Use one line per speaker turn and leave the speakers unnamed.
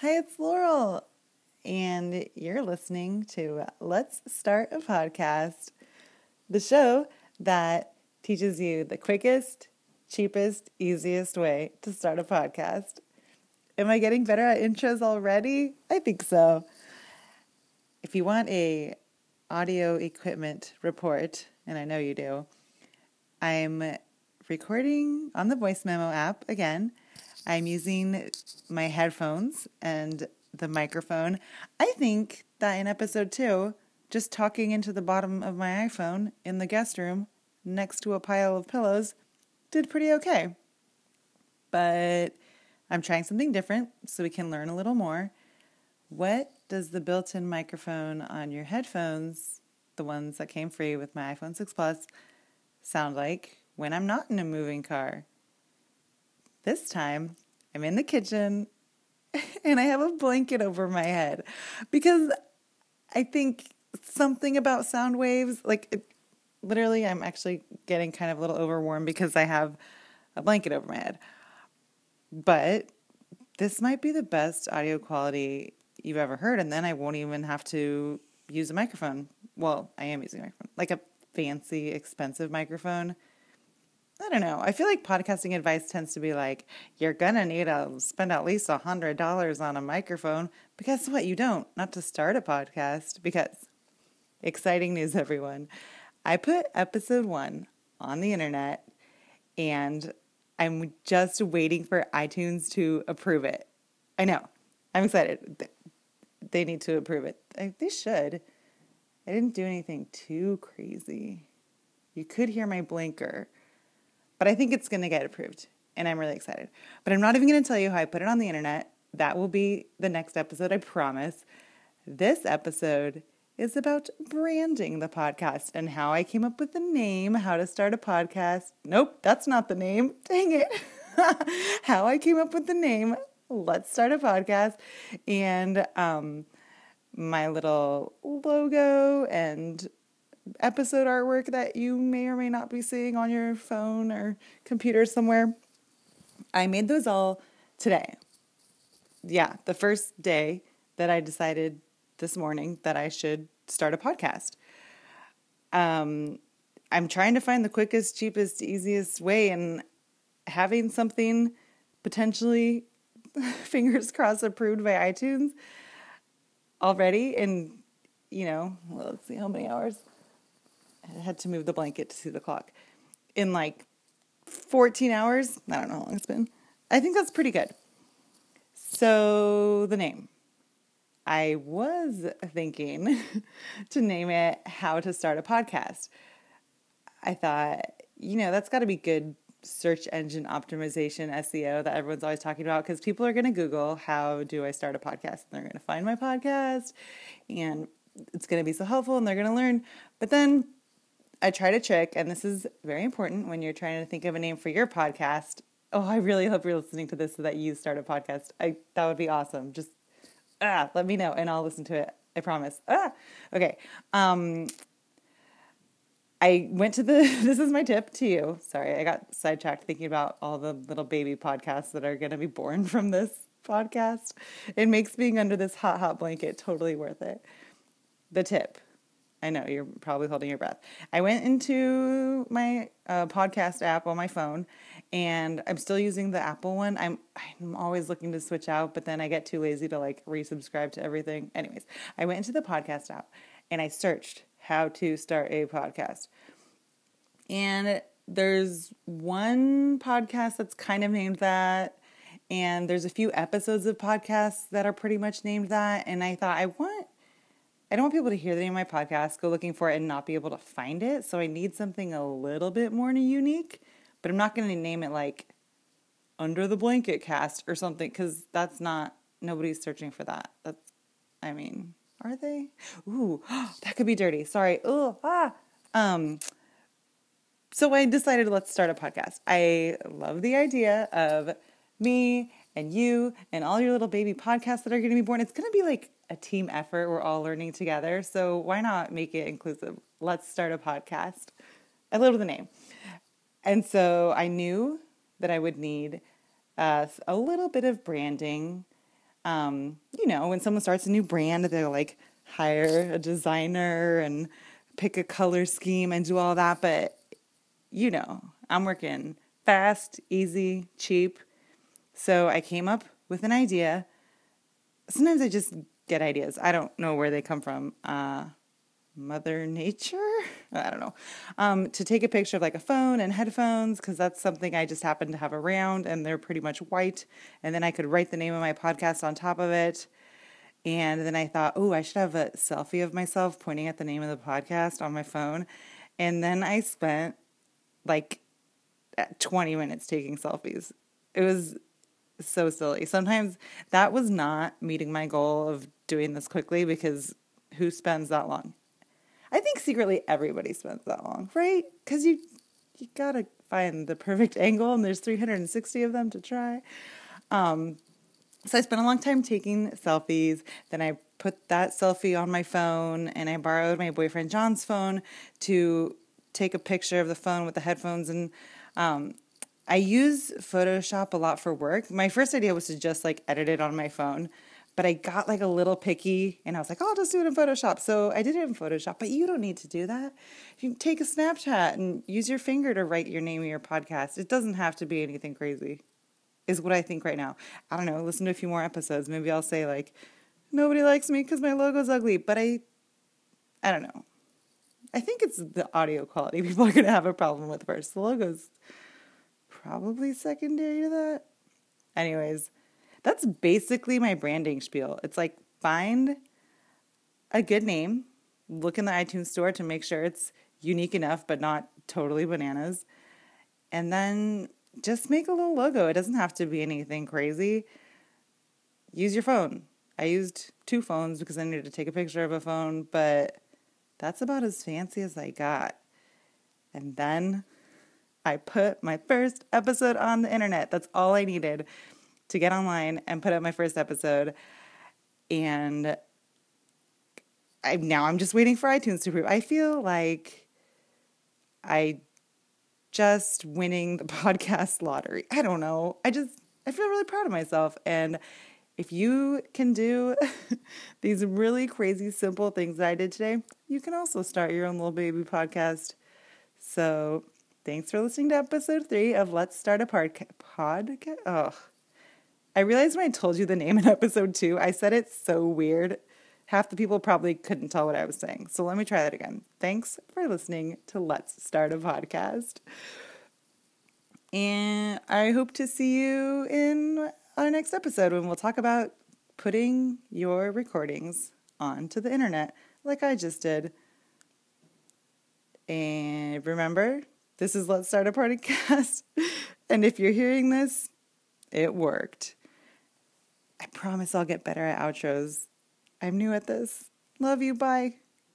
Hi, it's Laurel, and you're listening to Let's Start a Podcast, the show that teaches you the quickest, cheapest, easiest way to start a podcast. Am I getting better at intros already? I think so. If you want a audio equipment report, and I know you do, I'm recording on the voice memo app again I'm using my headphones and the microphone. I think that in episode two, just talking into the bottom of my iPhone in the guest room next to a pile of pillows did pretty okay. But I'm trying something different so we can learn a little more. What does the built in microphone on your headphones, the ones that came free with my iPhone 6 Plus, sound like when I'm not in a moving car? This time, I'm in the kitchen and I have a blanket over my head because I think something about sound waves, like it, literally, I'm actually getting kind of a little overwarm because I have a blanket over my head. But this might be the best audio quality you've ever heard, and then I won't even have to use a microphone. Well, I am using a microphone, like a fancy, expensive microphone I don't know. I feel like podcasting advice tends to be like, you're gonna need to spend at least a hundred dollars on a microphone. But guess what? You don't. Not to start a podcast. Because exciting news, everyone. I put episode one on the internet and I'm just waiting for iTunes to approve it. I know. I'm excited. They need to approve it. They should. I didn't do anything too crazy. You could hear my blinker but I think it's going to get approved, and I'm really excited. But I'm not even going to tell you how I put it on the internet. That will be the next episode, I promise. This episode is about branding the podcast and how I came up with the name, how to start a podcast. Nope, that's not the name. Dang it. how I came up with the name, Let's Start a Podcast, and um, my little logo and episode artwork that you may or may not be seeing on your phone or computer somewhere. I made those all today. Yeah, the first day that I decided this morning that I should start a podcast. Um, I'm trying to find the quickest, cheapest, easiest way, and having something potentially, fingers crossed, approved by iTunes already And, you know, well, let's see how many hours. Had to move the blanket to see the clock. In like 14 hours, I don't know how long it's been. I think that's pretty good. So, the name. I was thinking to name it How to Start a Podcast. I thought, you know, that's got to be good search engine optimization SEO that everyone's always talking about because people are going to Google, How do I start a podcast? And they're going to find my podcast and it's going to be so helpful and they're going to learn. But then I tried a trick, and this is very important when you're trying to think of a name for your podcast. Oh, I really hope you're listening to this so that you start a podcast. I that would be awesome. Just ah, let me know, and I'll listen to it. I promise. Ah, okay. Um, I went to the. This is my tip to you. Sorry, I got sidetracked thinking about all the little baby podcasts that are going to be born from this podcast. It makes being under this hot, hot blanket totally worth it. The tip I know you're probably holding your breath. I went into my uh, podcast app on my phone, and I'm still using the Apple one. I'm I'm always looking to switch out, but then I get too lazy to like resubscribe to everything. Anyways, I went into the podcast app and I searched how to start a podcast, and there's one podcast that's kind of named that. And there's a few episodes of podcasts that are pretty much named that. And I thought, I want I don't want people to hear the name of my podcast, go looking for it, and not be able to find it. So I need something a little bit more unique, but I'm not going to name it like Under the Blanket Cast or something because that's not, nobody's searching for that. That's, I mean, are they? Ooh, that could be dirty. Sorry. Ooh, ah. Um, so I decided let's start a podcast. I love the idea of me and you and all your little baby podcasts that are going to be born. It's going to be like a team effort. We're all learning together. So why not make it inclusive? Let's start a podcast. I love the name. And so I knew that I would need uh, a little bit of branding. Um, you know, when someone starts a new brand, they'll like hire a designer and pick a color scheme and do all that. But, you know, I'm working fast, easy, cheap. So I came up with an idea. Sometimes I just get ideas. I don't know where they come from. Uh, Mother Nature? I don't know. Um, to take a picture of like a phone and headphones, because that's something I just happen to have around and they're pretty much white. And then I could write the name of my podcast on top of it. And then I thought, oh, I should have a selfie of myself pointing at the name of the podcast on my phone. And then I spent like 20 minutes taking selfies. It was so silly. Sometimes that was not meeting my goal of doing this quickly because who spends that long? I think secretly everybody spends that long, right? Because you you gotta find the perfect angle, and there's 360 of them to try. Um, so I spent a long time taking selfies. Then I put that selfie on my phone, and I borrowed my boyfriend John's phone to take a picture of the phone with the headphones. And um, I use Photoshop a lot for work. My first idea was to just like edit it on my phone but I got like a little picky and I was like, oh, I'll just do it in Photoshop. So I did it in Photoshop, but you don't need to do that. You take a Snapchat and use your finger to write your name of your podcast. It doesn't have to be anything crazy, is what I think right now. I don't know, listen to a few more episodes. Maybe I'll say, like, nobody likes me because my logo's ugly, but I, I don't know. I think it's the audio quality people are going to have a problem with first. The logo's probably secondary to that. Anyways, that's basically my branding spiel. It's like find a good name, look in the iTunes store to make sure it's unique enough but not totally bananas, and then just make a little logo. It doesn't have to be anything crazy. Use your phone. I used two phones because I needed to take a picture of a phone, but that's about as fancy as I got. And then I put my first episode on the internet. That's all I needed to get online and put up my first episode. And I now I'm just waiting for iTunes to approve. I feel like I just winning the podcast lottery. I don't know. I just I feel really proud of myself and if you can do these really crazy simple things that I did today, you can also start your own little baby podcast. So, thanks for listening to episode 3 of Let's Start a Podcast. Podcast. I realized when I told you the name in episode two, I said it so weird. Half the people probably couldn't tell what I was saying. So let me try that again. Thanks for listening to Let's Start a Podcast. And I hope to see you in our next episode when we'll talk about putting your recordings onto the internet like I just did. And remember, this is Let's Start a Podcast. and if you're hearing this, it worked. I promise I'll get better at outros. I'm new at this. Love you. Bye.